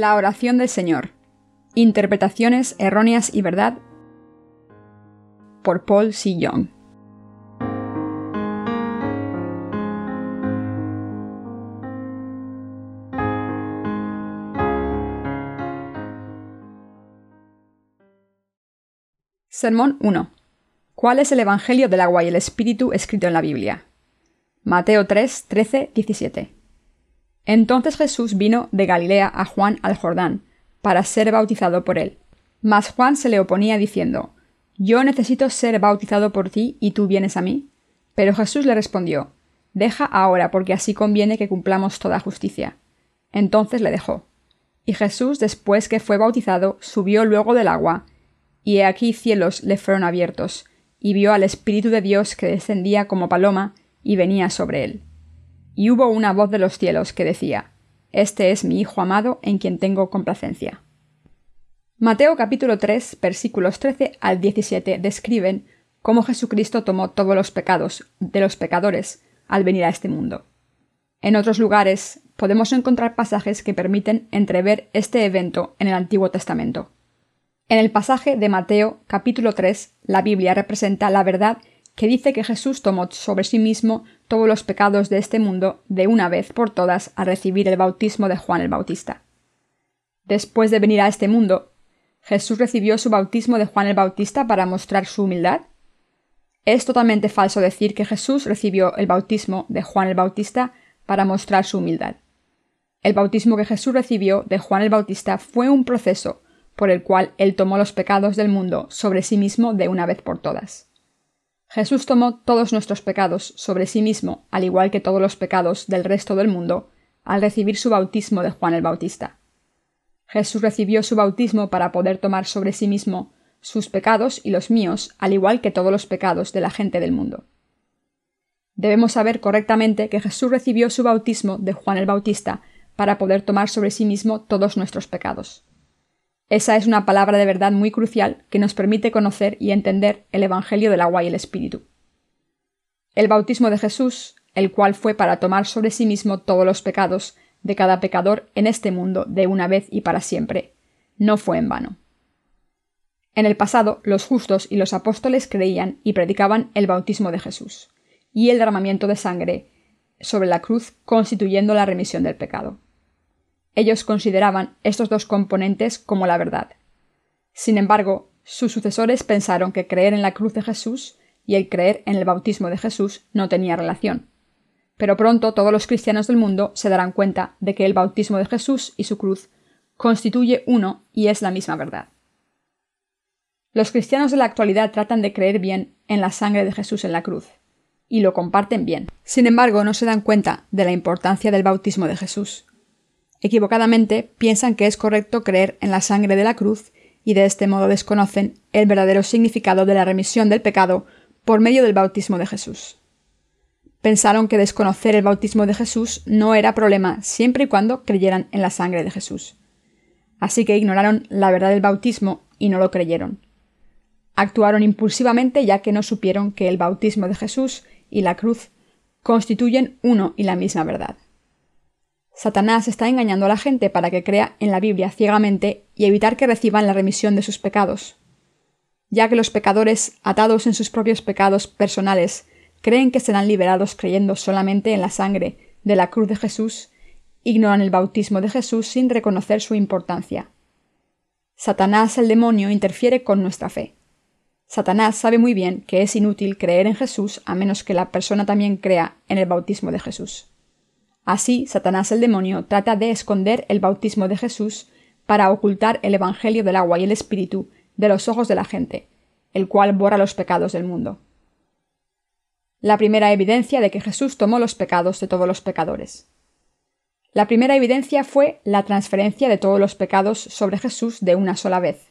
La oración del Señor. Interpretaciones erróneas y verdad por Paul C. Young. Sermón 1. ¿Cuál es el Evangelio del agua y el Espíritu escrito en la Biblia? Mateo 3, 13, 17. Entonces Jesús vino de Galilea a Juan al Jordán, para ser bautizado por él. Mas Juan se le oponía diciendo, Yo necesito ser bautizado por ti y tú vienes a mí. Pero Jesús le respondió, Deja ahora, porque así conviene que cumplamos toda justicia. Entonces le dejó. Y Jesús, después que fue bautizado, subió luego del agua, y he aquí cielos le fueron abiertos, y vio al Espíritu de Dios que descendía como paloma y venía sobre él. Y hubo una voz de los cielos que decía, Este es mi Hijo amado en quien tengo complacencia. Mateo capítulo 3 versículos 13 al 17 describen cómo Jesucristo tomó todos los pecados de los pecadores al venir a este mundo. En otros lugares podemos encontrar pasajes que permiten entrever este evento en el Antiguo Testamento. En el pasaje de Mateo capítulo 3, la Biblia representa la verdad que dice que Jesús tomó sobre sí mismo todos los pecados de este mundo de una vez por todas al recibir el bautismo de Juan el Bautista. Después de venir a este mundo, ¿Jesús recibió su bautismo de Juan el Bautista para mostrar su humildad? Es totalmente falso decir que Jesús recibió el bautismo de Juan el Bautista para mostrar su humildad. El bautismo que Jesús recibió de Juan el Bautista fue un proceso por el cual él tomó los pecados del mundo sobre sí mismo de una vez por todas. Jesús tomó todos nuestros pecados sobre sí mismo, al igual que todos los pecados del resto del mundo, al recibir su bautismo de Juan el Bautista. Jesús recibió su bautismo para poder tomar sobre sí mismo sus pecados y los míos, al igual que todos los pecados de la gente del mundo. Debemos saber correctamente que Jesús recibió su bautismo de Juan el Bautista para poder tomar sobre sí mismo todos nuestros pecados. Esa es una palabra de verdad muy crucial que nos permite conocer y entender el Evangelio del agua y el Espíritu. El bautismo de Jesús, el cual fue para tomar sobre sí mismo todos los pecados de cada pecador en este mundo de una vez y para siempre, no fue en vano. En el pasado, los justos y los apóstoles creían y predicaban el bautismo de Jesús y el derramamiento de sangre sobre la cruz constituyendo la remisión del pecado. Ellos consideraban estos dos componentes como la verdad. Sin embargo, sus sucesores pensaron que creer en la cruz de Jesús y el creer en el bautismo de Jesús no tenía relación. Pero pronto todos los cristianos del mundo se darán cuenta de que el bautismo de Jesús y su cruz constituye uno y es la misma verdad. Los cristianos de la actualidad tratan de creer bien en la sangre de Jesús en la cruz, y lo comparten bien. Sin embargo, no se dan cuenta de la importancia del bautismo de Jesús, Equivocadamente piensan que es correcto creer en la sangre de la cruz y de este modo desconocen el verdadero significado de la remisión del pecado por medio del bautismo de Jesús. Pensaron que desconocer el bautismo de Jesús no era problema siempre y cuando creyeran en la sangre de Jesús. Así que ignoraron la verdad del bautismo y no lo creyeron. Actuaron impulsivamente ya que no supieron que el bautismo de Jesús y la cruz constituyen uno y la misma verdad. Satanás está engañando a la gente para que crea en la Biblia ciegamente y evitar que reciban la remisión de sus pecados. Ya que los pecadores, atados en sus propios pecados personales, creen que serán liberados creyendo solamente en la sangre de la cruz de Jesús, ignoran el bautismo de Jesús sin reconocer su importancia. Satanás, el demonio, interfiere con nuestra fe. Satanás sabe muy bien que es inútil creer en Jesús a menos que la persona también crea en el bautismo de Jesús. Así, Satanás el demonio trata de esconder el bautismo de Jesús para ocultar el Evangelio del agua y el Espíritu de los ojos de la gente, el cual borra los pecados del mundo. La primera evidencia de que Jesús tomó los pecados de todos los pecadores. La primera evidencia fue la transferencia de todos los pecados sobre Jesús de una sola vez.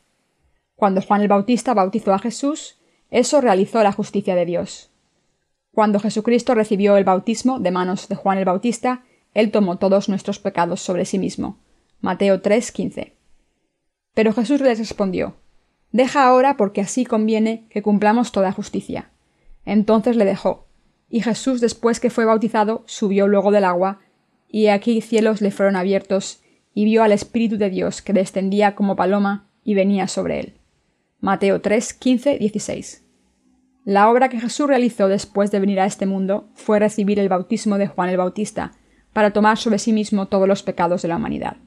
Cuando Juan el Bautista bautizó a Jesús, eso realizó la justicia de Dios. Cuando Jesucristo recibió el bautismo de manos de Juan el Bautista, él tomó todos nuestros pecados sobre sí mismo. Mateo 3:15. Pero Jesús les respondió, Deja ahora porque así conviene que cumplamos toda justicia. Entonces le dejó. Y Jesús, después que fue bautizado, subió luego del agua, y aquí cielos le fueron abiertos, y vio al Espíritu de Dios que descendía como paloma y venía sobre él. Mateo 3, 15, 16. La obra que Jesús realizó después de venir a este mundo fue recibir el bautismo de Juan el Bautista, para tomar sobre sí mismo todos los pecados de la humanidad.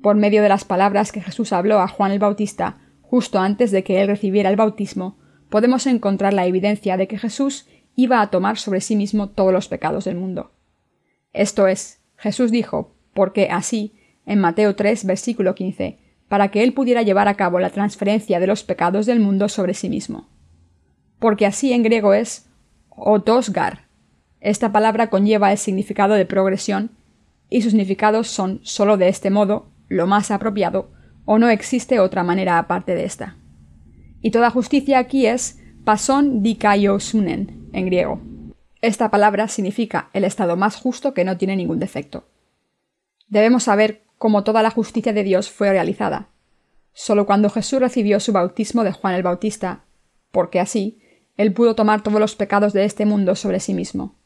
Por medio de las palabras que Jesús habló a Juan el Bautista justo antes de que él recibiera el bautismo, podemos encontrar la evidencia de que Jesús iba a tomar sobre sí mismo todos los pecados del mundo. Esto es, Jesús dijo, porque así, en Mateo 3, versículo 15, para que él pudiera llevar a cabo la transferencia de los pecados del mundo sobre sí mismo. Porque así en griego es otosgar. Esta palabra conlleva el significado de progresión y sus significados son sólo de este modo, lo más apropiado, o no existe otra manera aparte de esta. Y toda justicia aquí es pason dikaiosunen en griego. Esta palabra significa el estado más justo que no tiene ningún defecto. Debemos saber cómo toda la justicia de Dios fue realizada. Solo cuando Jesús recibió su bautismo de Juan el Bautista, porque así, él pudo tomar todos los pecados de este mundo sobre sí mismo.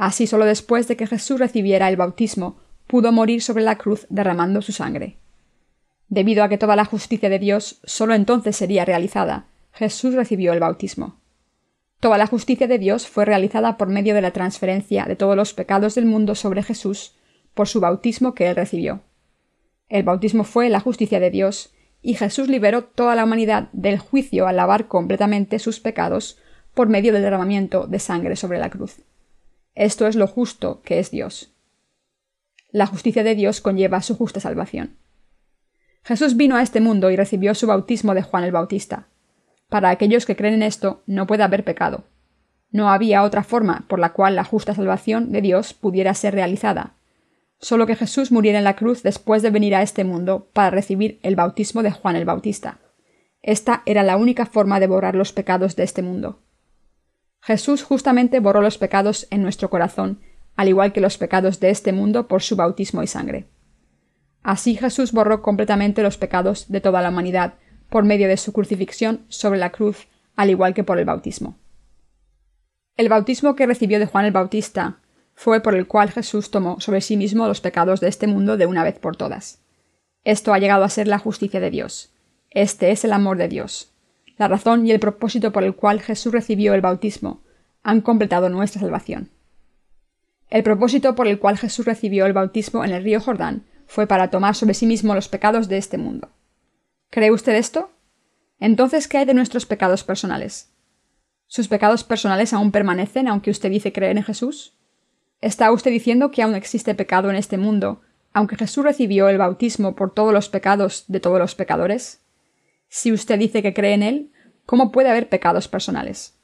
Así solo después de que Jesús recibiera el bautismo, pudo morir sobre la cruz derramando su sangre. Debido a que toda la justicia de Dios solo entonces sería realizada, Jesús recibió el bautismo. Toda la justicia de Dios fue realizada por medio de la transferencia de todos los pecados del mundo sobre Jesús por su bautismo que él recibió. El bautismo fue la justicia de Dios, y Jesús liberó toda la humanidad del juicio al lavar completamente sus pecados por medio del derramamiento de sangre sobre la cruz. Esto es lo justo que es Dios. La justicia de Dios conlleva su justa salvación. Jesús vino a este mundo y recibió su bautismo de Juan el Bautista. Para aquellos que creen en esto, no puede haber pecado. No había otra forma por la cual la justa salvación de Dios pudiera ser realizada, solo que Jesús muriera en la cruz después de venir a este mundo para recibir el bautismo de Juan el Bautista. Esta era la única forma de borrar los pecados de este mundo. Jesús justamente borró los pecados en nuestro corazón, al igual que los pecados de este mundo por su bautismo y sangre. Así Jesús borró completamente los pecados de toda la humanidad por medio de su crucifixión sobre la cruz, al igual que por el bautismo. El bautismo que recibió de Juan el Bautista fue por el cual Jesús tomó sobre sí mismo los pecados de este mundo de una vez por todas. Esto ha llegado a ser la justicia de Dios. Este es el amor de Dios. La razón y el propósito por el cual Jesús recibió el bautismo han completado nuestra salvación. El propósito por el cual Jesús recibió el bautismo en el río Jordán fue para tomar sobre sí mismo los pecados de este mundo. ¿Cree usted esto? Entonces, ¿qué hay de nuestros pecados personales? ¿Sus pecados personales aún permanecen aunque usted dice creer en Jesús? ¿Está usted diciendo que aún existe pecado en este mundo, aunque Jesús recibió el bautismo por todos los pecados de todos los pecadores? Si usted dice que cree en Él, ¿cómo puede haber pecados personales?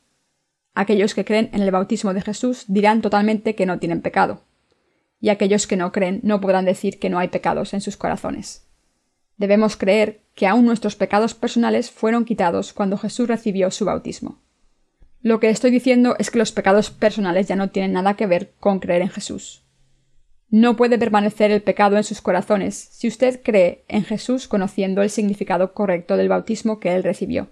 Aquellos que creen en el bautismo de Jesús dirán totalmente que no tienen pecado, y aquellos que no creen no podrán decir que no hay pecados en sus corazones. Debemos creer que aún nuestros pecados personales fueron quitados cuando Jesús recibió su bautismo. Lo que estoy diciendo es que los pecados personales ya no tienen nada que ver con creer en Jesús. No puede permanecer el pecado en sus corazones si usted cree en Jesús conociendo el significado correcto del bautismo que él recibió.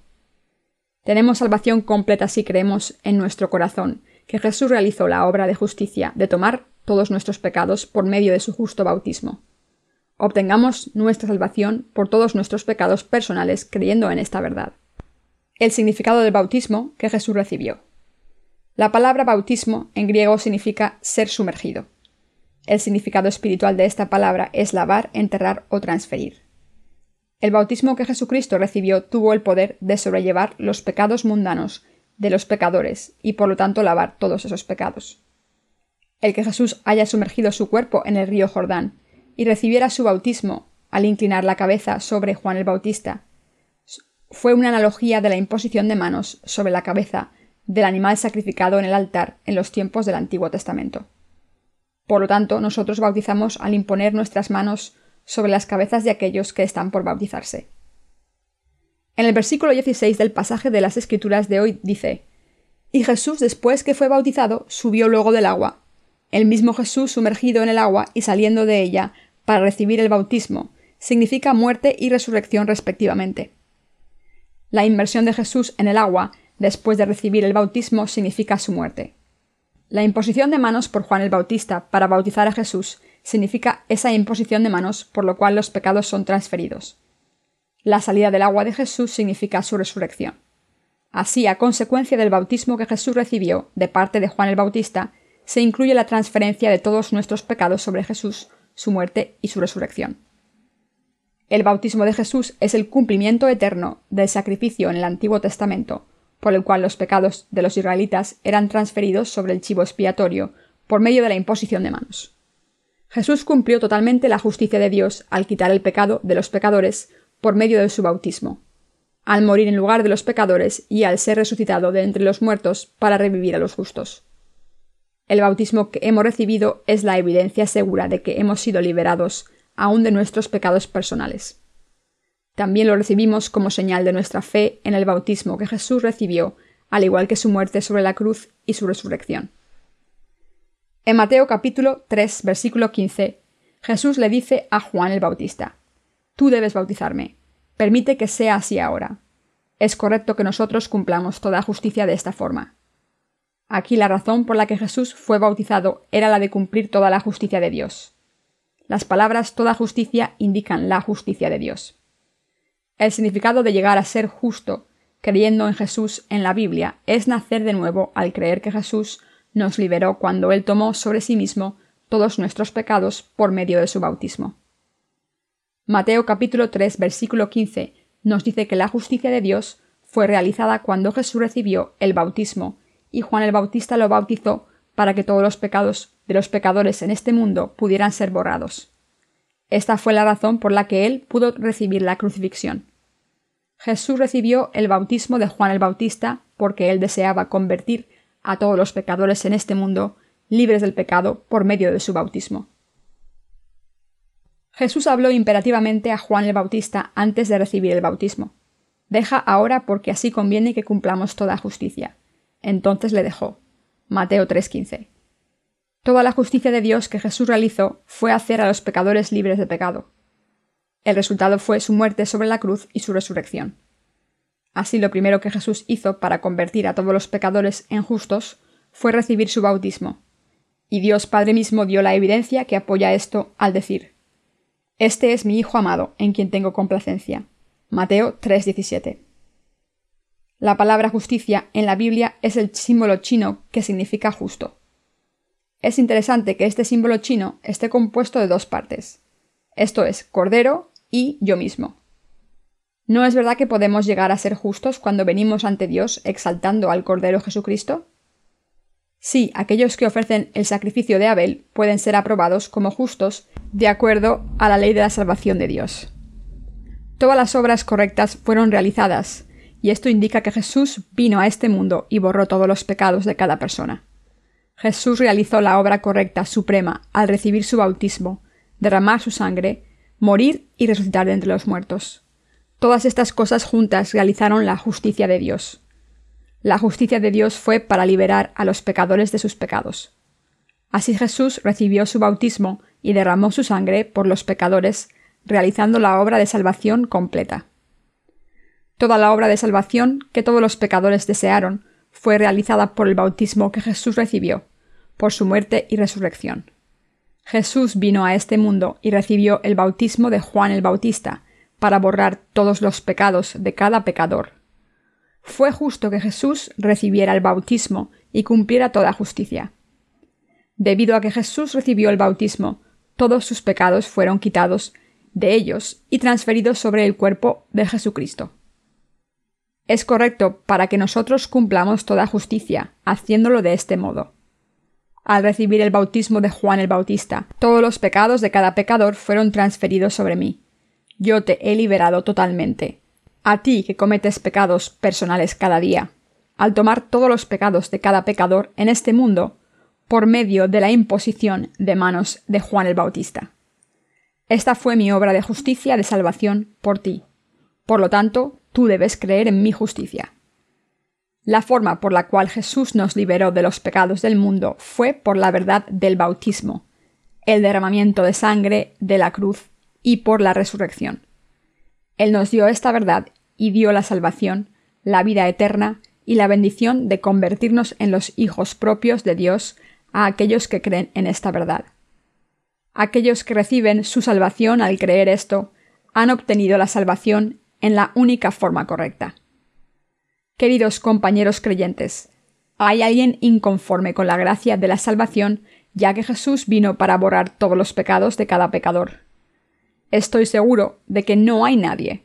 Tenemos salvación completa si creemos en nuestro corazón que Jesús realizó la obra de justicia de tomar todos nuestros pecados por medio de su justo bautismo. Obtengamos nuestra salvación por todos nuestros pecados personales creyendo en esta verdad el significado del bautismo que Jesús recibió. La palabra bautismo en griego significa ser sumergido. El significado espiritual de esta palabra es lavar, enterrar o transferir. El bautismo que Jesucristo recibió tuvo el poder de sobrellevar los pecados mundanos de los pecadores y por lo tanto lavar todos esos pecados. El que Jesús haya sumergido su cuerpo en el río Jordán y recibiera su bautismo al inclinar la cabeza sobre Juan el Bautista fue una analogía de la imposición de manos sobre la cabeza del animal sacrificado en el altar en los tiempos del Antiguo Testamento. Por lo tanto, nosotros bautizamos al imponer nuestras manos sobre las cabezas de aquellos que están por bautizarse. En el versículo 16 del pasaje de las Escrituras de hoy dice, Y Jesús, después que fue bautizado, subió luego del agua. El mismo Jesús sumergido en el agua y saliendo de ella para recibir el bautismo, significa muerte y resurrección respectivamente. La inmersión de Jesús en el agua después de recibir el bautismo significa su muerte. La imposición de manos por Juan el Bautista para bautizar a Jesús significa esa imposición de manos por lo cual los pecados son transferidos. La salida del agua de Jesús significa su resurrección. Así, a consecuencia del bautismo que Jesús recibió de parte de Juan el Bautista, se incluye la transferencia de todos nuestros pecados sobre Jesús, su muerte y su resurrección. El bautismo de Jesús es el cumplimiento eterno del sacrificio en el Antiguo Testamento, por el cual los pecados de los israelitas eran transferidos sobre el chivo expiatorio por medio de la imposición de manos. Jesús cumplió totalmente la justicia de Dios al quitar el pecado de los pecadores por medio de su bautismo, al morir en lugar de los pecadores y al ser resucitado de entre los muertos para revivir a los justos. El bautismo que hemos recibido es la evidencia segura de que hemos sido liberados aún de nuestros pecados personales. También lo recibimos como señal de nuestra fe en el bautismo que Jesús recibió, al igual que su muerte sobre la cruz y su resurrección. En Mateo capítulo 3, versículo 15, Jesús le dice a Juan el Bautista, Tú debes bautizarme, permite que sea así ahora. Es correcto que nosotros cumplamos toda justicia de esta forma. Aquí la razón por la que Jesús fue bautizado era la de cumplir toda la justicia de Dios. Las palabras toda justicia indican la justicia de Dios. El significado de llegar a ser justo, creyendo en Jesús en la Biblia, es nacer de nuevo al creer que Jesús nos liberó cuando Él tomó sobre sí mismo todos nuestros pecados por medio de su bautismo. Mateo capítulo 3 versículo 15 nos dice que la justicia de Dios fue realizada cuando Jesús recibió el bautismo y Juan el Bautista lo bautizó para que todos los pecados de los pecadores en este mundo pudieran ser borrados. Esta fue la razón por la que él pudo recibir la crucifixión. Jesús recibió el bautismo de Juan el Bautista porque él deseaba convertir a todos los pecadores en este mundo libres del pecado por medio de su bautismo. Jesús habló imperativamente a Juan el Bautista antes de recibir el bautismo. Deja ahora porque así conviene que cumplamos toda justicia. Entonces le dejó. Mateo 3:15. Toda la justicia de Dios que Jesús realizó fue hacer a los pecadores libres de pecado. El resultado fue su muerte sobre la cruz y su resurrección. Así lo primero que Jesús hizo para convertir a todos los pecadores en justos fue recibir su bautismo, y Dios Padre mismo dio la evidencia que apoya esto al decir, Este es mi Hijo amado, en quien tengo complacencia. Mateo 3:17. La palabra justicia en la Biblia es el símbolo chino que significa justo. Es interesante que este símbolo chino esté compuesto de dos partes. Esto es Cordero y yo mismo. ¿No es verdad que podemos llegar a ser justos cuando venimos ante Dios exaltando al Cordero Jesucristo? Sí, aquellos que ofrecen el sacrificio de Abel pueden ser aprobados como justos de acuerdo a la ley de la salvación de Dios. Todas las obras correctas fueron realizadas, y esto indica que Jesús vino a este mundo y borró todos los pecados de cada persona. Jesús realizó la obra correcta suprema al recibir su bautismo, derramar su sangre, morir y resucitar de entre los muertos. Todas estas cosas juntas realizaron la justicia de Dios. La justicia de Dios fue para liberar a los pecadores de sus pecados. Así Jesús recibió su bautismo y derramó su sangre por los pecadores, realizando la obra de salvación completa. Toda la obra de salvación que todos los pecadores desearon fue realizada por el bautismo que Jesús recibió, por su muerte y resurrección. Jesús vino a este mundo y recibió el bautismo de Juan el Bautista, para borrar todos los pecados de cada pecador. Fue justo que Jesús recibiera el bautismo y cumpliera toda justicia. Debido a que Jesús recibió el bautismo, todos sus pecados fueron quitados de ellos y transferidos sobre el cuerpo de Jesucristo es correcto para que nosotros cumplamos toda justicia, haciéndolo de este modo. Al recibir el bautismo de Juan el Bautista, todos los pecados de cada pecador fueron transferidos sobre mí. Yo te he liberado totalmente. A ti que cometes pecados personales cada día, al tomar todos los pecados de cada pecador en este mundo, por medio de la imposición de manos de Juan el Bautista. Esta fue mi obra de justicia de salvación por ti. Por lo tanto, tú debes creer en mi justicia. La forma por la cual Jesús nos liberó de los pecados del mundo fue por la verdad del bautismo, el derramamiento de sangre de la cruz y por la resurrección. Él nos dio esta verdad y dio la salvación, la vida eterna y la bendición de convertirnos en los hijos propios de Dios a aquellos que creen en esta verdad. Aquellos que reciben su salvación al creer esto han obtenido la salvación en la única forma correcta. Queridos compañeros creyentes, hay alguien inconforme con la gracia de la salvación, ya que Jesús vino para borrar todos los pecados de cada pecador. Estoy seguro de que no hay nadie.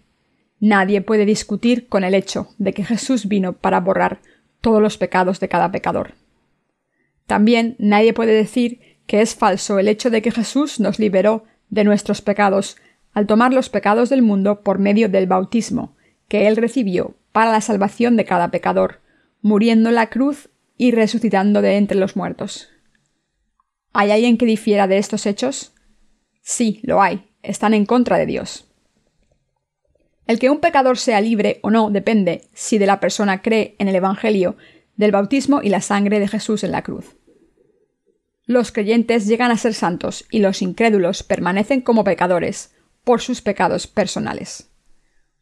Nadie puede discutir con el hecho de que Jesús vino para borrar todos los pecados de cada pecador. También nadie puede decir que es falso el hecho de que Jesús nos liberó de nuestros pecados al tomar los pecados del mundo por medio del bautismo que Él recibió para la salvación de cada pecador, muriendo en la cruz y resucitando de entre los muertos. ¿Hay alguien que difiera de estos hechos? Sí, lo hay. Están en contra de Dios. El que un pecador sea libre o no depende si de la persona cree en el Evangelio, del bautismo y la sangre de Jesús en la cruz. Los creyentes llegan a ser santos y los incrédulos permanecen como pecadores por sus pecados personales.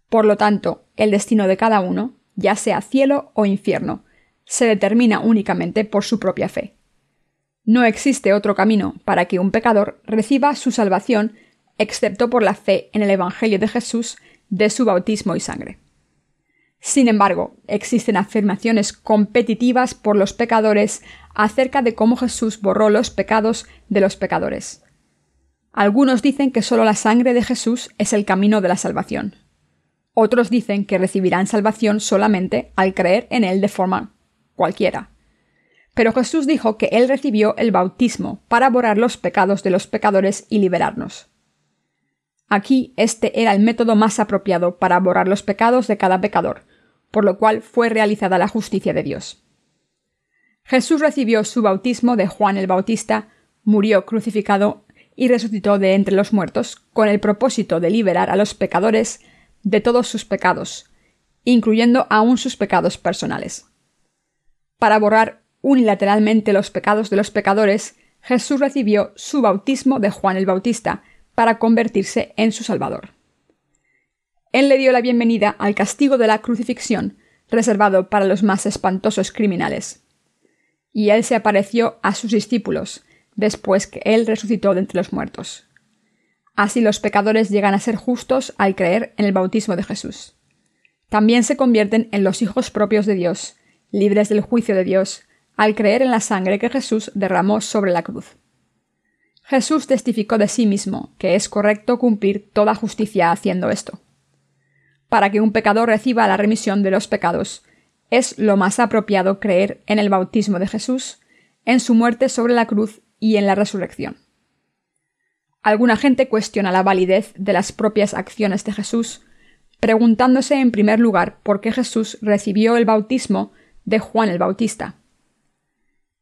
Por lo tanto, el destino de cada uno, ya sea cielo o infierno, se determina únicamente por su propia fe. No existe otro camino para que un pecador reciba su salvación excepto por la fe en el Evangelio de Jesús de su bautismo y sangre. Sin embargo, existen afirmaciones competitivas por los pecadores acerca de cómo Jesús borró los pecados de los pecadores. Algunos dicen que solo la sangre de Jesús es el camino de la salvación. Otros dicen que recibirán salvación solamente al creer en Él de forma cualquiera. Pero Jesús dijo que Él recibió el bautismo para borrar los pecados de los pecadores y liberarnos. Aquí este era el método más apropiado para borrar los pecados de cada pecador, por lo cual fue realizada la justicia de Dios. Jesús recibió su bautismo de Juan el Bautista, murió crucificado y resucitó de entre los muertos con el propósito de liberar a los pecadores de todos sus pecados, incluyendo aún sus pecados personales. Para borrar unilateralmente los pecados de los pecadores, Jesús recibió su bautismo de Juan el Bautista para convertirse en su Salvador. Él le dio la bienvenida al castigo de la crucifixión, reservado para los más espantosos criminales. Y él se apareció a sus discípulos, después que él resucitó de entre los muertos. Así los pecadores llegan a ser justos al creer en el bautismo de Jesús. También se convierten en los hijos propios de Dios, libres del juicio de Dios, al creer en la sangre que Jesús derramó sobre la cruz. Jesús testificó de sí mismo que es correcto cumplir toda justicia haciendo esto. Para que un pecador reciba la remisión de los pecados, es lo más apropiado creer en el bautismo de Jesús, en su muerte sobre la cruz y en la resurrección. Alguna gente cuestiona la validez de las propias acciones de Jesús, preguntándose en primer lugar por qué Jesús recibió el bautismo de Juan el Bautista.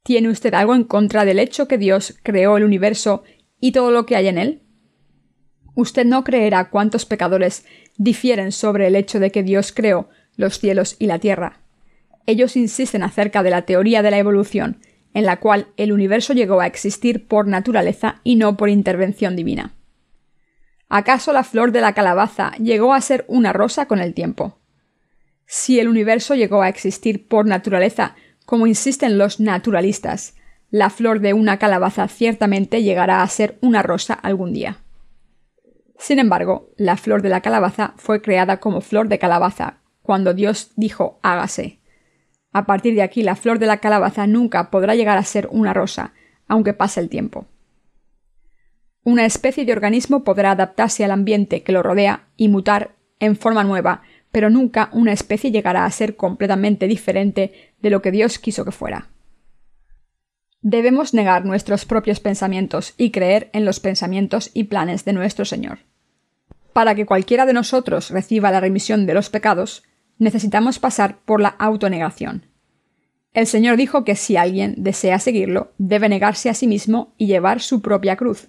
¿Tiene usted algo en contra del hecho que Dios creó el universo y todo lo que hay en él? Usted no creerá cuántos pecadores difieren sobre el hecho de que Dios creó los cielos y la tierra. Ellos insisten acerca de la teoría de la evolución en la cual el universo llegó a existir por naturaleza y no por intervención divina. ¿Acaso la flor de la calabaza llegó a ser una rosa con el tiempo? Si el universo llegó a existir por naturaleza, como insisten los naturalistas, la flor de una calabaza ciertamente llegará a ser una rosa algún día. Sin embargo, la flor de la calabaza fue creada como flor de calabaza, cuando Dios dijo hágase. A partir de aquí, la flor de la calabaza nunca podrá llegar a ser una rosa, aunque pase el tiempo. Una especie de organismo podrá adaptarse al ambiente que lo rodea y mutar en forma nueva, pero nunca una especie llegará a ser completamente diferente de lo que Dios quiso que fuera. Debemos negar nuestros propios pensamientos y creer en los pensamientos y planes de nuestro Señor. Para que cualquiera de nosotros reciba la remisión de los pecados, necesitamos pasar por la autonegación. El Señor dijo que si alguien desea seguirlo, debe negarse a sí mismo y llevar su propia cruz,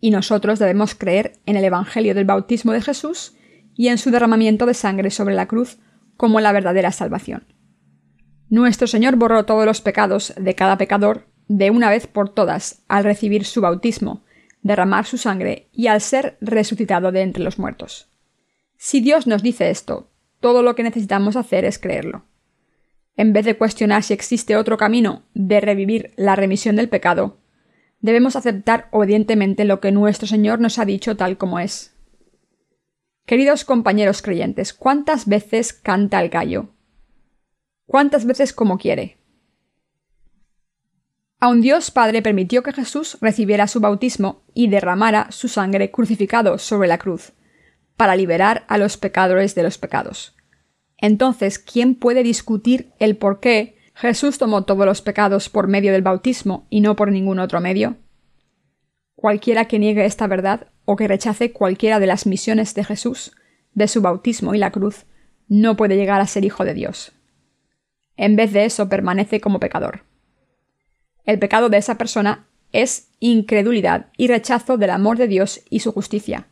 y nosotros debemos creer en el Evangelio del bautismo de Jesús y en su derramamiento de sangre sobre la cruz como la verdadera salvación. Nuestro Señor borró todos los pecados de cada pecador de una vez por todas al recibir su bautismo, derramar su sangre y al ser resucitado de entre los muertos. Si Dios nos dice esto, todo lo que necesitamos hacer es creerlo. En vez de cuestionar si existe otro camino de revivir la remisión del pecado, debemos aceptar obedientemente lo que nuestro Señor nos ha dicho tal como es. Queridos compañeros creyentes, ¿cuántas veces canta el gallo? ¿Cuántas veces como quiere? Aun Dios Padre permitió que Jesús recibiera su bautismo y derramara su sangre crucificado sobre la cruz, para liberar a los pecadores de los pecados. Entonces, ¿quién puede discutir el por qué Jesús tomó todos los pecados por medio del bautismo y no por ningún otro medio? Cualquiera que niegue esta verdad o que rechace cualquiera de las misiones de Jesús, de su bautismo y la cruz, no puede llegar a ser hijo de Dios. En vez de eso, permanece como pecador. El pecado de esa persona es incredulidad y rechazo del amor de Dios y su justicia.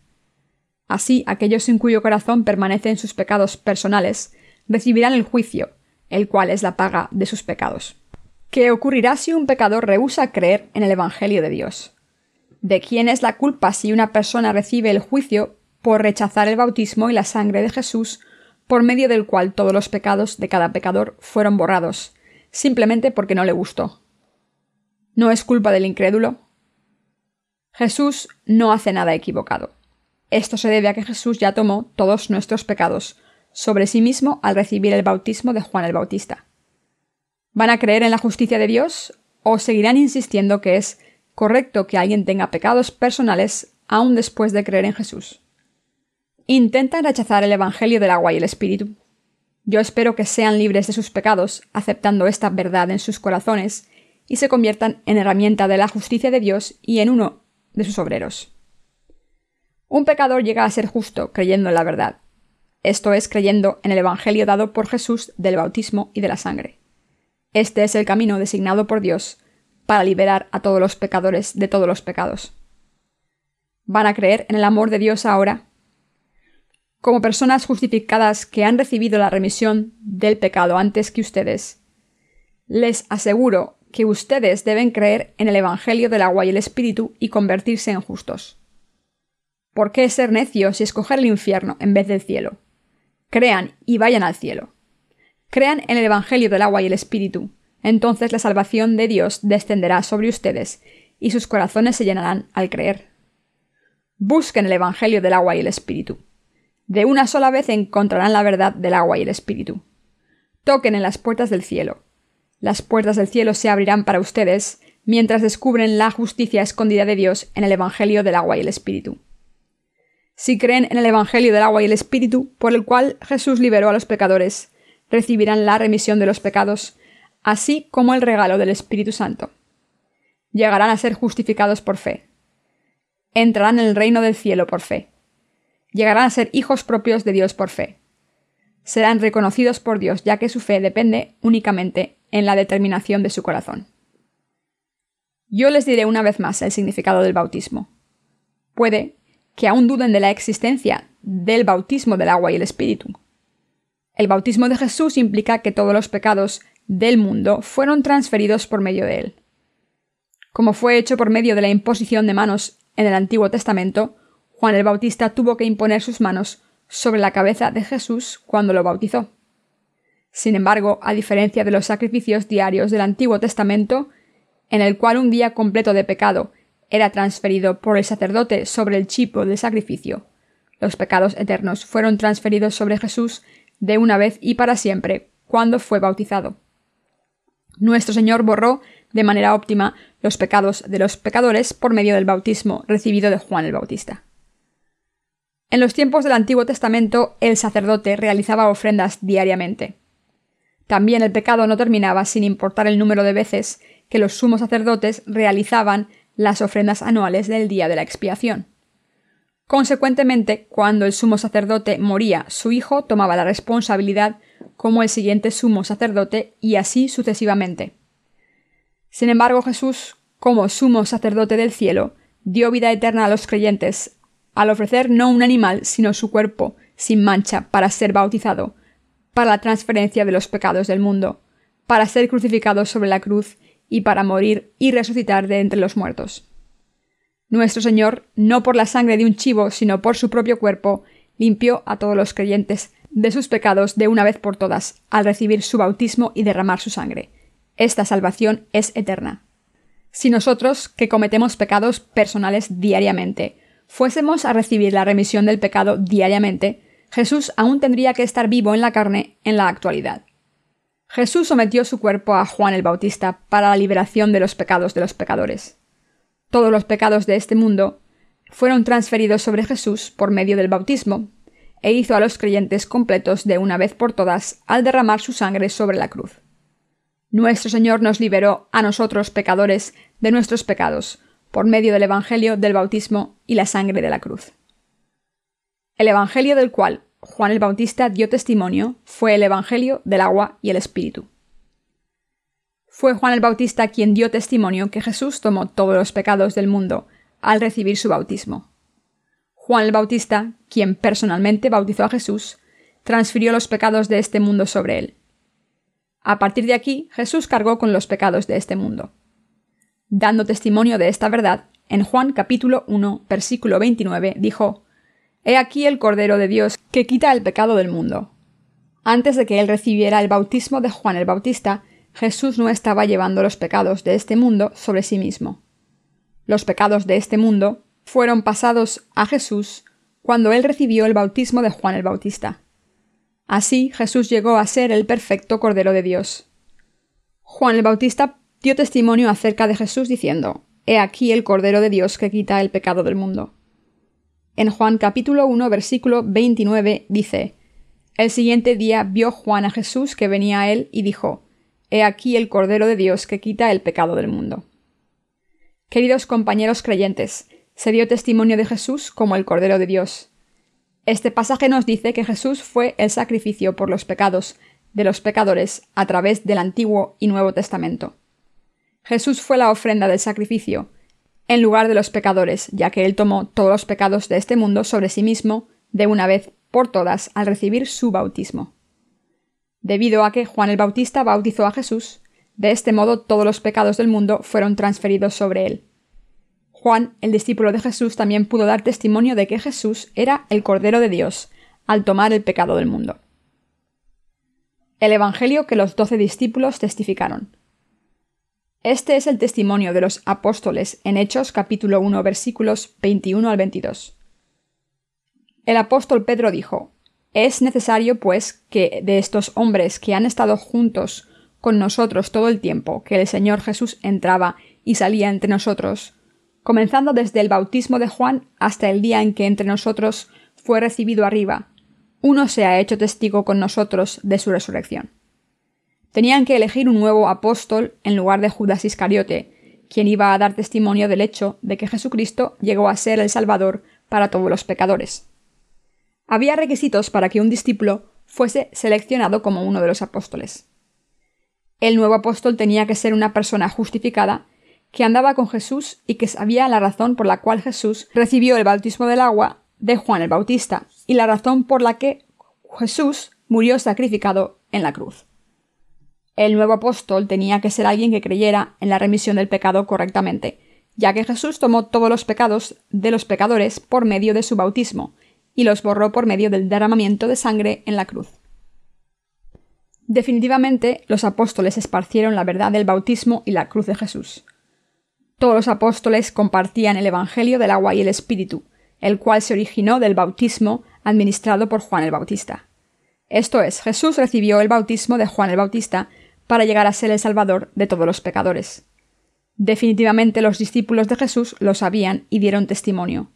Así, aquellos en cuyo corazón permanecen sus pecados personales recibirán el juicio, el cual es la paga de sus pecados. ¿Qué ocurrirá si un pecador rehúsa creer en el Evangelio de Dios? ¿De quién es la culpa si una persona recibe el juicio por rechazar el bautismo y la sangre de Jesús, por medio del cual todos los pecados de cada pecador fueron borrados, simplemente porque no le gustó? ¿No es culpa del incrédulo? Jesús no hace nada equivocado. Esto se debe a que Jesús ya tomó todos nuestros pecados sobre sí mismo al recibir el bautismo de Juan el Bautista. ¿Van a creer en la justicia de Dios o seguirán insistiendo que es correcto que alguien tenga pecados personales aún después de creer en Jesús? Intentan rechazar el Evangelio del agua y el Espíritu. Yo espero que sean libres de sus pecados, aceptando esta verdad en sus corazones, y se conviertan en herramienta de la justicia de Dios y en uno de sus obreros. Un pecador llega a ser justo creyendo en la verdad, esto es creyendo en el Evangelio dado por Jesús del bautismo y de la sangre. Este es el camino designado por Dios para liberar a todos los pecadores de todos los pecados. ¿Van a creer en el amor de Dios ahora? Como personas justificadas que han recibido la remisión del pecado antes que ustedes, les aseguro que ustedes deben creer en el Evangelio del agua y el Espíritu y convertirse en justos. ¿Por qué ser necios y escoger el infierno en vez del cielo? Crean y vayan al cielo. Crean en el Evangelio del agua y el Espíritu. Entonces la salvación de Dios descenderá sobre ustedes y sus corazones se llenarán al creer. Busquen el Evangelio del agua y el Espíritu. De una sola vez encontrarán la verdad del agua y el Espíritu. Toquen en las puertas del cielo. Las puertas del cielo se abrirán para ustedes mientras descubren la justicia escondida de Dios en el Evangelio del agua y el Espíritu si creen en el Evangelio del agua y el Espíritu, por el cual Jesús liberó a los pecadores, recibirán la remisión de los pecados, así como el regalo del Espíritu Santo. Llegarán a ser justificados por fe. Entrarán en el reino del cielo por fe. Llegarán a ser hijos propios de Dios por fe. Serán reconocidos por Dios, ya que su fe depende únicamente en la determinación de su corazón. Yo les diré una vez más el significado del bautismo. Puede que aún duden de la existencia del bautismo del agua y el Espíritu. El bautismo de Jesús implica que todos los pecados del mundo fueron transferidos por medio de él. Como fue hecho por medio de la imposición de manos en el Antiguo Testamento, Juan el Bautista tuvo que imponer sus manos sobre la cabeza de Jesús cuando lo bautizó. Sin embargo, a diferencia de los sacrificios diarios del Antiguo Testamento, en el cual un día completo de pecado era transferido por el sacerdote sobre el chipo del sacrificio. Los pecados eternos fueron transferidos sobre Jesús de una vez y para siempre cuando fue bautizado. Nuestro Señor borró de manera óptima los pecados de los pecadores por medio del bautismo recibido de Juan el Bautista. En los tiempos del Antiguo Testamento el sacerdote realizaba ofrendas diariamente. También el pecado no terminaba sin importar el número de veces que los sumos sacerdotes realizaban las ofrendas anuales del día de la expiación. Consecuentemente, cuando el sumo sacerdote moría, su hijo tomaba la responsabilidad como el siguiente sumo sacerdote y así sucesivamente. Sin embargo, Jesús, como sumo sacerdote del cielo, dio vida eterna a los creyentes, al ofrecer no un animal, sino su cuerpo, sin mancha, para ser bautizado, para la transferencia de los pecados del mundo, para ser crucificado sobre la cruz y para morir y resucitar de entre los muertos. Nuestro Señor, no por la sangre de un chivo, sino por su propio cuerpo, limpió a todos los creyentes de sus pecados de una vez por todas, al recibir su bautismo y derramar su sangre. Esta salvación es eterna. Si nosotros, que cometemos pecados personales diariamente, fuésemos a recibir la remisión del pecado diariamente, Jesús aún tendría que estar vivo en la carne en la actualidad. Jesús sometió su cuerpo a Juan el Bautista para la liberación de los pecados de los pecadores. Todos los pecados de este mundo fueron transferidos sobre Jesús por medio del bautismo, e hizo a los creyentes completos de una vez por todas al derramar su sangre sobre la cruz. Nuestro Señor nos liberó a nosotros pecadores de nuestros pecados, por medio del Evangelio del bautismo y la sangre de la cruz. El Evangelio del cual Juan el Bautista dio testimonio fue el Evangelio del agua y el Espíritu. Fue Juan el Bautista quien dio testimonio que Jesús tomó todos los pecados del mundo al recibir su bautismo. Juan el Bautista, quien personalmente bautizó a Jesús, transfirió los pecados de este mundo sobre él. A partir de aquí, Jesús cargó con los pecados de este mundo. Dando testimonio de esta verdad, en Juan capítulo 1, versículo 29, dijo, He aquí el Cordero de Dios que quita el pecado del mundo. Antes de que él recibiera el bautismo de Juan el Bautista, Jesús no estaba llevando los pecados de este mundo sobre sí mismo. Los pecados de este mundo fueron pasados a Jesús cuando él recibió el bautismo de Juan el Bautista. Así Jesús llegó a ser el perfecto Cordero de Dios. Juan el Bautista dio testimonio acerca de Jesús diciendo, He aquí el Cordero de Dios que quita el pecado del mundo. En Juan capítulo 1 versículo 29 dice, El siguiente día vio Juan a Jesús que venía a él y dijo, He aquí el Cordero de Dios que quita el pecado del mundo. Queridos compañeros creyentes, se dio testimonio de Jesús como el Cordero de Dios. Este pasaje nos dice que Jesús fue el sacrificio por los pecados de los pecadores a través del Antiguo y Nuevo Testamento. Jesús fue la ofrenda del sacrificio, en lugar de los pecadores, ya que Él tomó todos los pecados de este mundo sobre sí mismo de una vez por todas al recibir su bautismo. Debido a que Juan el Bautista bautizó a Jesús, de este modo todos los pecados del mundo fueron transferidos sobre él. Juan, el discípulo de Jesús, también pudo dar testimonio de que Jesús era el Cordero de Dios al tomar el pecado del mundo. El Evangelio que los doce discípulos testificaron. Este es el testimonio de los apóstoles en Hechos capítulo 1 versículos 21 al 22. El apóstol Pedro dijo, Es necesario, pues, que de estos hombres que han estado juntos con nosotros todo el tiempo que el Señor Jesús entraba y salía entre nosotros, comenzando desde el bautismo de Juan hasta el día en que entre nosotros fue recibido arriba, uno se ha hecho testigo con nosotros de su resurrección. Tenían que elegir un nuevo apóstol en lugar de Judas Iscariote, quien iba a dar testimonio del hecho de que Jesucristo llegó a ser el Salvador para todos los pecadores. Había requisitos para que un discípulo fuese seleccionado como uno de los apóstoles. El nuevo apóstol tenía que ser una persona justificada, que andaba con Jesús y que sabía la razón por la cual Jesús recibió el bautismo del agua de Juan el Bautista y la razón por la que Jesús murió sacrificado en la cruz. El nuevo apóstol tenía que ser alguien que creyera en la remisión del pecado correctamente, ya que Jesús tomó todos los pecados de los pecadores por medio de su bautismo, y los borró por medio del derramamiento de sangre en la cruz. Definitivamente, los apóstoles esparcieron la verdad del bautismo y la cruz de Jesús. Todos los apóstoles compartían el Evangelio del agua y el Espíritu, el cual se originó del bautismo administrado por Juan el Bautista. Esto es, Jesús recibió el bautismo de Juan el Bautista para llegar a ser el Salvador de todos los pecadores. Definitivamente los discípulos de Jesús lo sabían y dieron testimonio.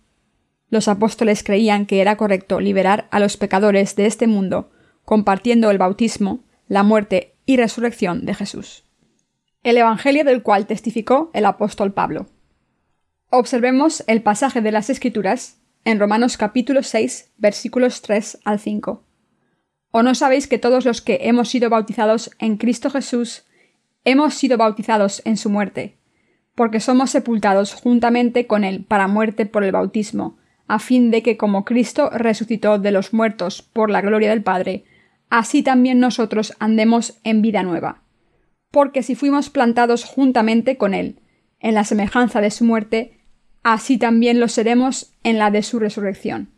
Los apóstoles creían que era correcto liberar a los pecadores de este mundo, compartiendo el bautismo, la muerte y resurrección de Jesús. El Evangelio del cual testificó el apóstol Pablo. Observemos el pasaje de las Escrituras en Romanos capítulo 6 versículos 3 al 5. ¿O no sabéis que todos los que hemos sido bautizados en Cristo Jesús hemos sido bautizados en su muerte? Porque somos sepultados juntamente con Él para muerte por el bautismo, a fin de que como Cristo resucitó de los muertos por la gloria del Padre, así también nosotros andemos en vida nueva. Porque si fuimos plantados juntamente con Él, en la semejanza de su muerte, así también lo seremos en la de su resurrección.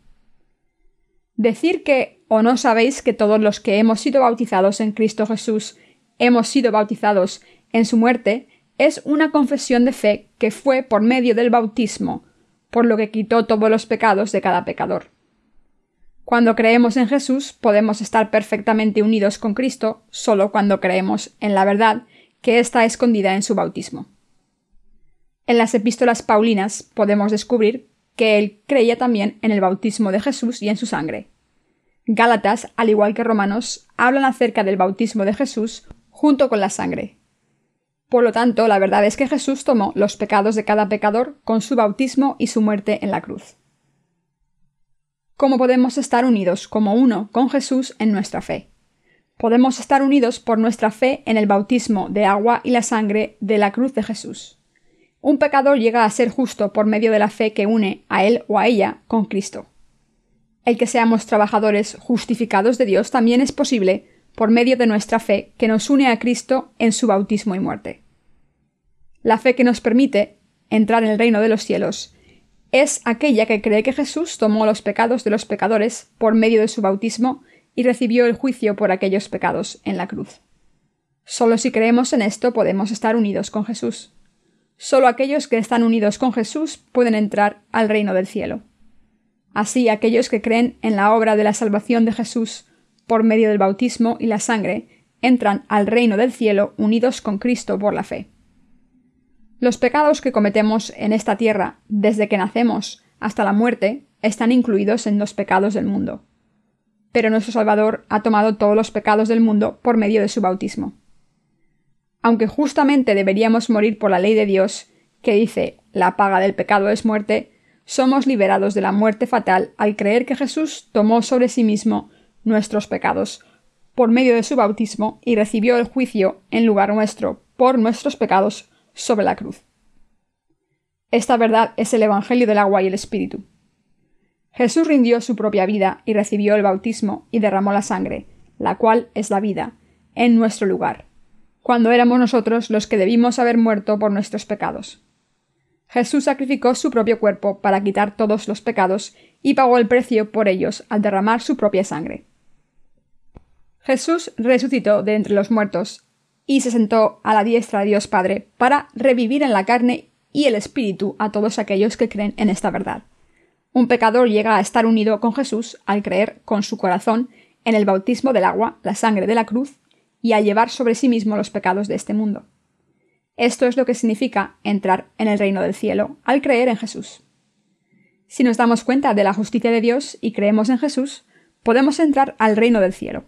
Decir que ¿O no sabéis que todos los que hemos sido bautizados en Cristo Jesús hemos sido bautizados en su muerte es una confesión de fe que fue por medio del bautismo, por lo que quitó todos los pecados de cada pecador. Cuando creemos en Jesús podemos estar perfectamente unidos con Cristo solo cuando creemos en la verdad que está escondida en su bautismo. En las epístolas paulinas podemos descubrir que él creía también en el bautismo de Jesús y en su sangre. Gálatas, al igual que Romanos, hablan acerca del bautismo de Jesús junto con la sangre. Por lo tanto, la verdad es que Jesús tomó los pecados de cada pecador con su bautismo y su muerte en la cruz. ¿Cómo podemos estar unidos como uno con Jesús en nuestra fe? Podemos estar unidos por nuestra fe en el bautismo de agua y la sangre de la cruz de Jesús. Un pecador llega a ser justo por medio de la fe que une a él o a ella con Cristo. El que seamos trabajadores justificados de Dios también es posible por medio de nuestra fe que nos une a Cristo en su bautismo y muerte. La fe que nos permite entrar en el reino de los cielos es aquella que cree que Jesús tomó los pecados de los pecadores por medio de su bautismo y recibió el juicio por aquellos pecados en la cruz. Solo si creemos en esto podemos estar unidos con Jesús. Solo aquellos que están unidos con Jesús pueden entrar al reino del cielo. Así aquellos que creen en la obra de la salvación de Jesús por medio del bautismo y la sangre entran al reino del cielo unidos con Cristo por la fe. Los pecados que cometemos en esta tierra desde que nacemos hasta la muerte están incluidos en los pecados del mundo. Pero nuestro Salvador ha tomado todos los pecados del mundo por medio de su bautismo. Aunque justamente deberíamos morir por la ley de Dios, que dice la paga del pecado es muerte, somos liberados de la muerte fatal al creer que Jesús tomó sobre sí mismo nuestros pecados por medio de su bautismo y recibió el juicio en lugar nuestro por nuestros pecados sobre la cruz. Esta verdad es el Evangelio del agua y el Espíritu. Jesús rindió su propia vida y recibió el bautismo y derramó la sangre, la cual es la vida, en nuestro lugar, cuando éramos nosotros los que debimos haber muerto por nuestros pecados. Jesús sacrificó su propio cuerpo para quitar todos los pecados y pagó el precio por ellos al derramar su propia sangre. Jesús resucitó de entre los muertos y se sentó a la diestra de Dios Padre para revivir en la carne y el espíritu a todos aquellos que creen en esta verdad. Un pecador llega a estar unido con Jesús al creer con su corazón en el bautismo del agua, la sangre de la cruz, y a llevar sobre sí mismo los pecados de este mundo. Esto es lo que significa entrar en el reino del cielo al creer en Jesús. Si nos damos cuenta de la justicia de Dios y creemos en Jesús, podemos entrar al reino del cielo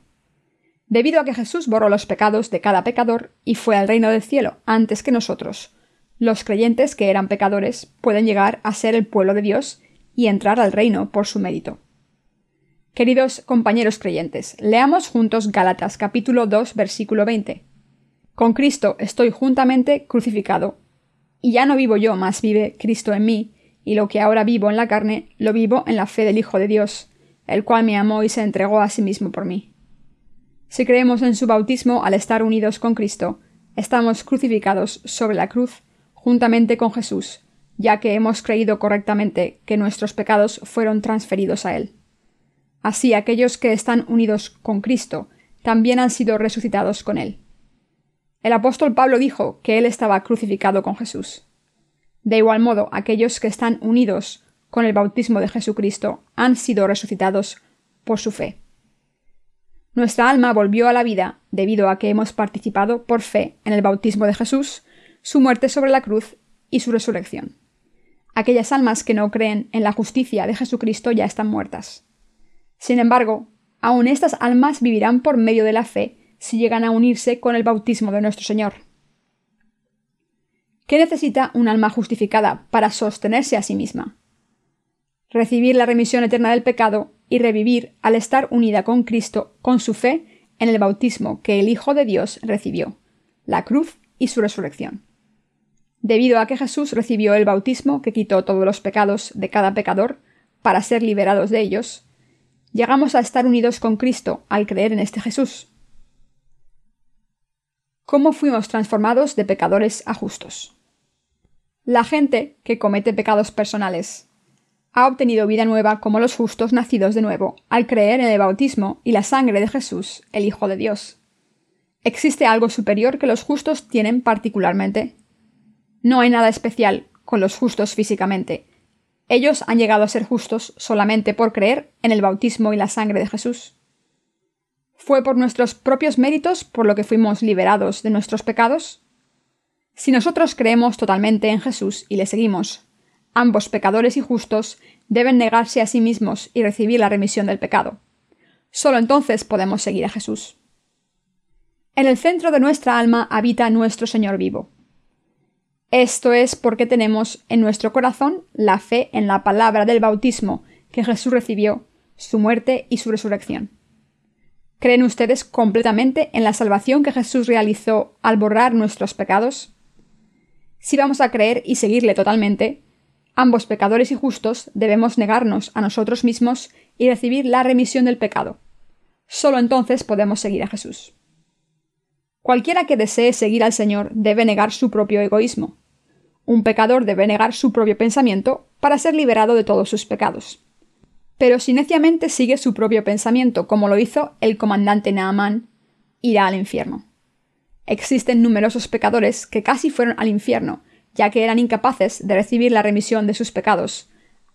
debido a que Jesús borró los pecados de cada pecador y fue al reino del cielo antes que nosotros. Los creyentes que eran pecadores pueden llegar a ser el pueblo de Dios y entrar al reino por su mérito. Queridos compañeros creyentes, leamos juntos Gálatas capítulo 2 versículo 20. Con Cristo estoy juntamente crucificado, y ya no vivo yo, mas vive Cristo en mí, y lo que ahora vivo en la carne, lo vivo en la fe del Hijo de Dios, el cual me amó y se entregó a sí mismo por mí. Si creemos en su bautismo al estar unidos con Cristo, estamos crucificados sobre la cruz juntamente con Jesús, ya que hemos creído correctamente que nuestros pecados fueron transferidos a Él. Así aquellos que están unidos con Cristo también han sido resucitados con Él. El apóstol Pablo dijo que Él estaba crucificado con Jesús. De igual modo, aquellos que están unidos con el bautismo de Jesucristo han sido resucitados por su fe. Nuestra alma volvió a la vida debido a que hemos participado por fe en el bautismo de Jesús, su muerte sobre la cruz y su resurrección. Aquellas almas que no creen en la justicia de Jesucristo ya están muertas. Sin embargo, aún estas almas vivirán por medio de la fe si llegan a unirse con el bautismo de nuestro Señor. ¿Qué necesita un alma justificada para sostenerse a sí misma? Recibir la remisión eterna del pecado y revivir al estar unida con Cristo con su fe en el bautismo que el Hijo de Dios recibió, la cruz y su resurrección. Debido a que Jesús recibió el bautismo que quitó todos los pecados de cada pecador para ser liberados de ellos, llegamos a estar unidos con Cristo al creer en este Jesús. ¿Cómo fuimos transformados de pecadores a justos? La gente que comete pecados personales ha obtenido vida nueva como los justos nacidos de nuevo, al creer en el bautismo y la sangre de Jesús, el Hijo de Dios. ¿Existe algo superior que los justos tienen particularmente? No hay nada especial con los justos físicamente. Ellos han llegado a ser justos solamente por creer en el bautismo y la sangre de Jesús. ¿Fue por nuestros propios méritos por lo que fuimos liberados de nuestros pecados? Si nosotros creemos totalmente en Jesús y le seguimos, ambos pecadores y justos deben negarse a sí mismos y recibir la remisión del pecado. Solo entonces podemos seguir a Jesús. En el centro de nuestra alma habita nuestro Señor vivo. Esto es porque tenemos en nuestro corazón la fe en la palabra del bautismo que Jesús recibió, su muerte y su resurrección. ¿Creen ustedes completamente en la salvación que Jesús realizó al borrar nuestros pecados? Si vamos a creer y seguirle totalmente, ambos pecadores y justos debemos negarnos a nosotros mismos y recibir la remisión del pecado. Solo entonces podemos seguir a Jesús. Cualquiera que desee seguir al Señor debe negar su propio egoísmo. Un pecador debe negar su propio pensamiento para ser liberado de todos sus pecados. Pero si neciamente sigue su propio pensamiento, como lo hizo el comandante Naaman, irá al infierno. Existen numerosos pecadores que casi fueron al infierno, ya que eran incapaces de recibir la remisión de sus pecados,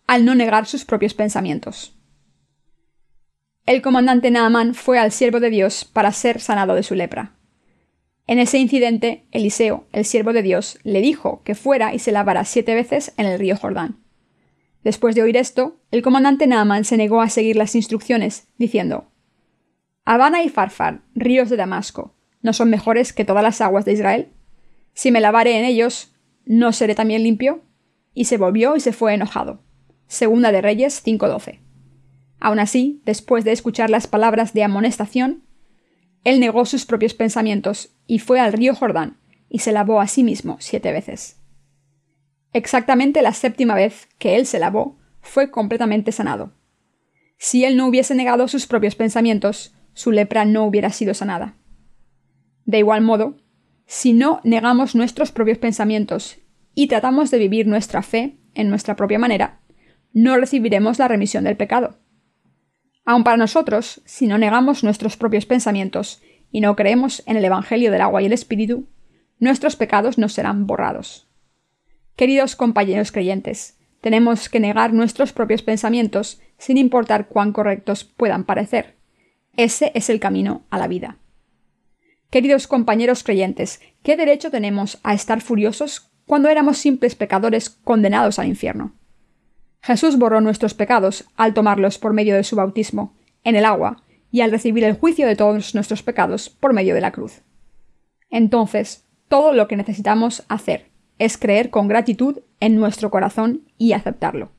al no negar sus propios pensamientos. El comandante Naaman fue al siervo de Dios para ser sanado de su lepra. En ese incidente, Eliseo, el siervo de Dios, le dijo que fuera y se lavara siete veces en el río Jordán. Después de oír esto, el comandante Naaman se negó a seguir las instrucciones, diciendo Habana y Farfar, ríos de Damasco, ¿no son mejores que todas las aguas de Israel? Si me lavaré en ellos, ¿no seré también limpio? Y se volvió y se fue enojado. Segunda de Reyes 5:12. Aun así, después de escuchar las palabras de amonestación, él negó sus propios pensamientos y fue al río Jordán y se lavó a sí mismo siete veces. Exactamente la séptima vez que él se lavó fue completamente sanado. Si él no hubiese negado sus propios pensamientos, su lepra no hubiera sido sanada. De igual modo, si no negamos nuestros propios pensamientos y tratamos de vivir nuestra fe en nuestra propia manera, no recibiremos la remisión del pecado. Aun para nosotros, si no negamos nuestros propios pensamientos y no creemos en el Evangelio del agua y el Espíritu, nuestros pecados no serán borrados. Queridos compañeros creyentes, tenemos que negar nuestros propios pensamientos sin importar cuán correctos puedan parecer. Ese es el camino a la vida. Queridos compañeros creyentes, ¿qué derecho tenemos a estar furiosos cuando éramos simples pecadores condenados al infierno? Jesús borró nuestros pecados al tomarlos por medio de su bautismo, en el agua, y al recibir el juicio de todos nuestros pecados por medio de la cruz. Entonces, todo lo que necesitamos hacer es creer con gratitud en nuestro corazón y aceptarlo.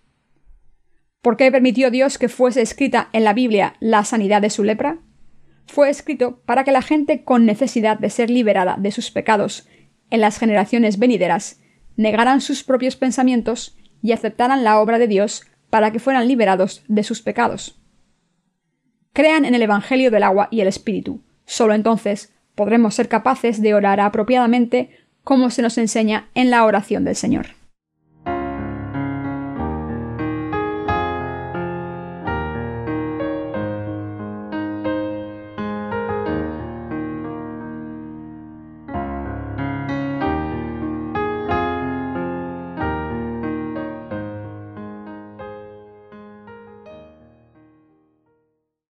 ¿Por qué permitió Dios que fuese escrita en la Biblia la sanidad de su lepra? Fue escrito para que la gente con necesidad de ser liberada de sus pecados en las generaciones venideras negaran sus propios pensamientos y aceptaran la obra de Dios para que fueran liberados de sus pecados. Crean en el Evangelio del agua y el Espíritu. Solo entonces podremos ser capaces de orar apropiadamente como se nos enseña en la oración del Señor.